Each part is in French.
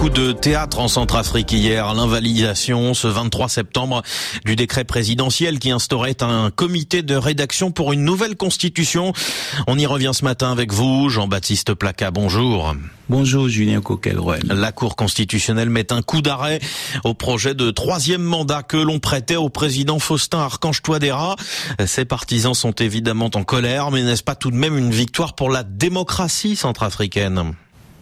coup de théâtre en Centrafrique hier, l'invalidation ce 23 septembre du décret présidentiel qui instaurait un comité de rédaction pour une nouvelle constitution. On y revient ce matin avec vous, Jean-Baptiste Placa. Bonjour. Bonjour Julien Coquelroy. La Cour constitutionnelle met un coup d'arrêt au projet de troisième mandat que l'on prêtait au président Faustin Archange Touadéra. Ses partisans sont évidemment en colère, mais n'est-ce pas tout de même une victoire pour la démocratie centrafricaine?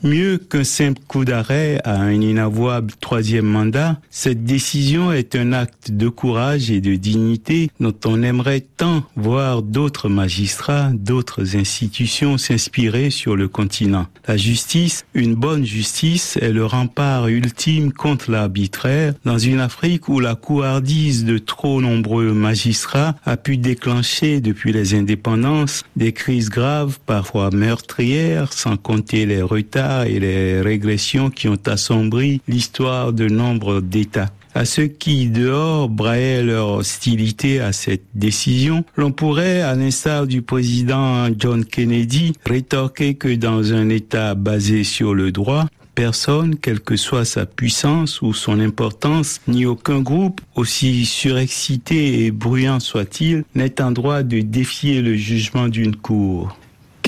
Mieux qu'un simple coup d'arrêt à un inavouable troisième mandat, cette décision est un acte de courage et de dignité dont on aimerait tant voir d'autres magistrats, d'autres institutions s'inspirer sur le continent. La justice, une bonne justice, est le rempart ultime contre l'arbitraire dans une Afrique où la couardise de trop nombreux magistrats a pu déclencher depuis les indépendances des crises graves, parfois meurtrières, sans compter les retards et les régressions qui ont assombri l'histoire de nombre d'États. À ceux qui, dehors, braillaient leur hostilité à cette décision, l'on pourrait, à l'instar du président John Kennedy, rétorquer que dans un État basé sur le droit, personne, quelle que soit sa puissance ou son importance, ni aucun groupe, aussi surexcité et bruyant soit-il, n'est en droit de défier le jugement d'une cour.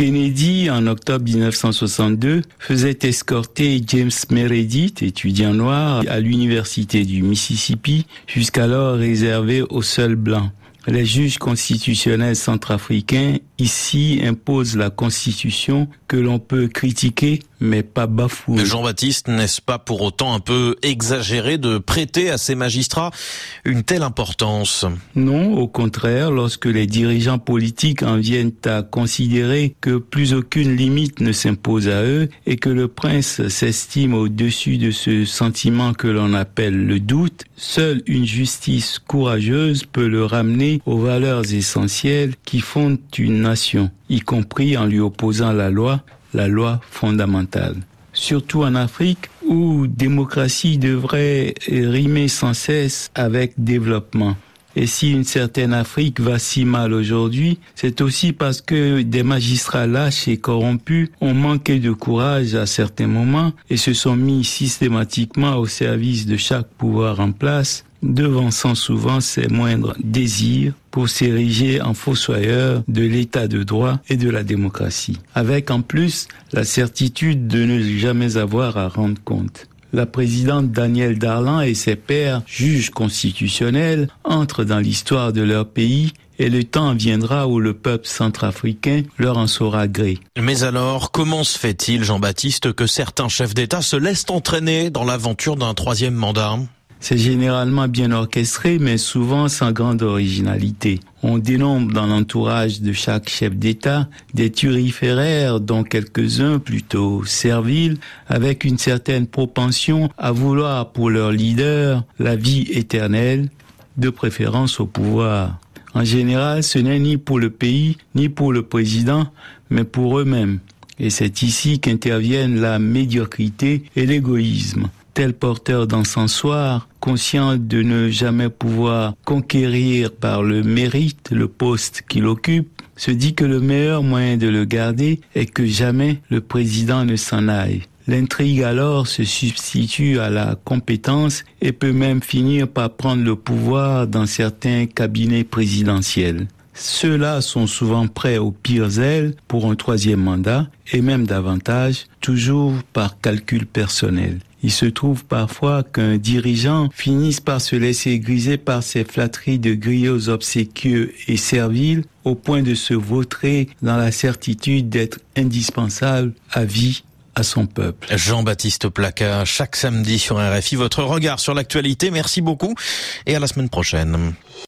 Kennedy, en octobre 1962, faisait escorter James Meredith, étudiant noir, à l'université du Mississippi, jusqu'alors réservé aux seuls blancs. Les juges constitutionnels centrafricains ici imposent la constitution que l'on peut critiquer mais pas bafouer. Jean-Baptiste, n'est-ce pas pour autant un peu exagéré de prêter à ces magistrats une telle importance? Non, au contraire, lorsque les dirigeants politiques en viennent à considérer que plus aucune limite ne s'impose à eux et que le prince s'estime au-dessus de ce sentiment que l'on appelle le doute, seule une justice courageuse peut le ramener aux valeurs essentielles qui fondent une y compris en lui opposant la loi, la loi fondamentale. Surtout en Afrique où démocratie devrait rimer sans cesse avec développement. Et si une certaine Afrique va si mal aujourd'hui, c'est aussi parce que des magistrats lâches et corrompus ont manqué de courage à certains moments et se sont mis systématiquement au service de chaque pouvoir en place devançant souvent ses moindres désirs pour s'ériger en fossoyeur de l'état de droit et de la démocratie, avec en plus la certitude de ne jamais avoir à rendre compte. La présidente Danielle Darlan et ses pairs, juges constitutionnels, entrent dans l'histoire de leur pays et le temps viendra où le peuple centrafricain leur en saura gré. Mais alors, comment se fait-il, Jean-Baptiste, que certains chefs d'État se laissent entraîner dans l'aventure d'un troisième mandat? C'est généralement bien orchestré, mais souvent sans grande originalité. On dénombre dans l'entourage de chaque chef d'État des turiféraires, dont quelques-uns plutôt serviles, avec une certaine propension à vouloir pour leur leader la vie éternelle, de préférence au pouvoir. En général, ce n'est ni pour le pays, ni pour le président, mais pour eux-mêmes. Et c'est ici qu'interviennent la médiocrité et l'égoïsme porteur d'encensoir, conscient de ne jamais pouvoir conquérir par le mérite le poste qu'il occupe, se dit que le meilleur moyen de le garder est que jamais le président ne s'en aille. L'intrigue alors se substitue à la compétence et peut même finir par prendre le pouvoir dans certains cabinets présidentiels. Ceux-là sont souvent prêts aux pires ailes pour un troisième mandat et même davantage, toujours par calcul personnel. Il se trouve parfois qu'un dirigeant finisse par se laisser griser par ses flatteries de griots obséquieux et serviles au point de se vautrer dans la certitude d'être indispensable à vie à son peuple. Jean-Baptiste Placa, chaque samedi sur RFI, votre regard sur l'actualité. Merci beaucoup et à la semaine prochaine.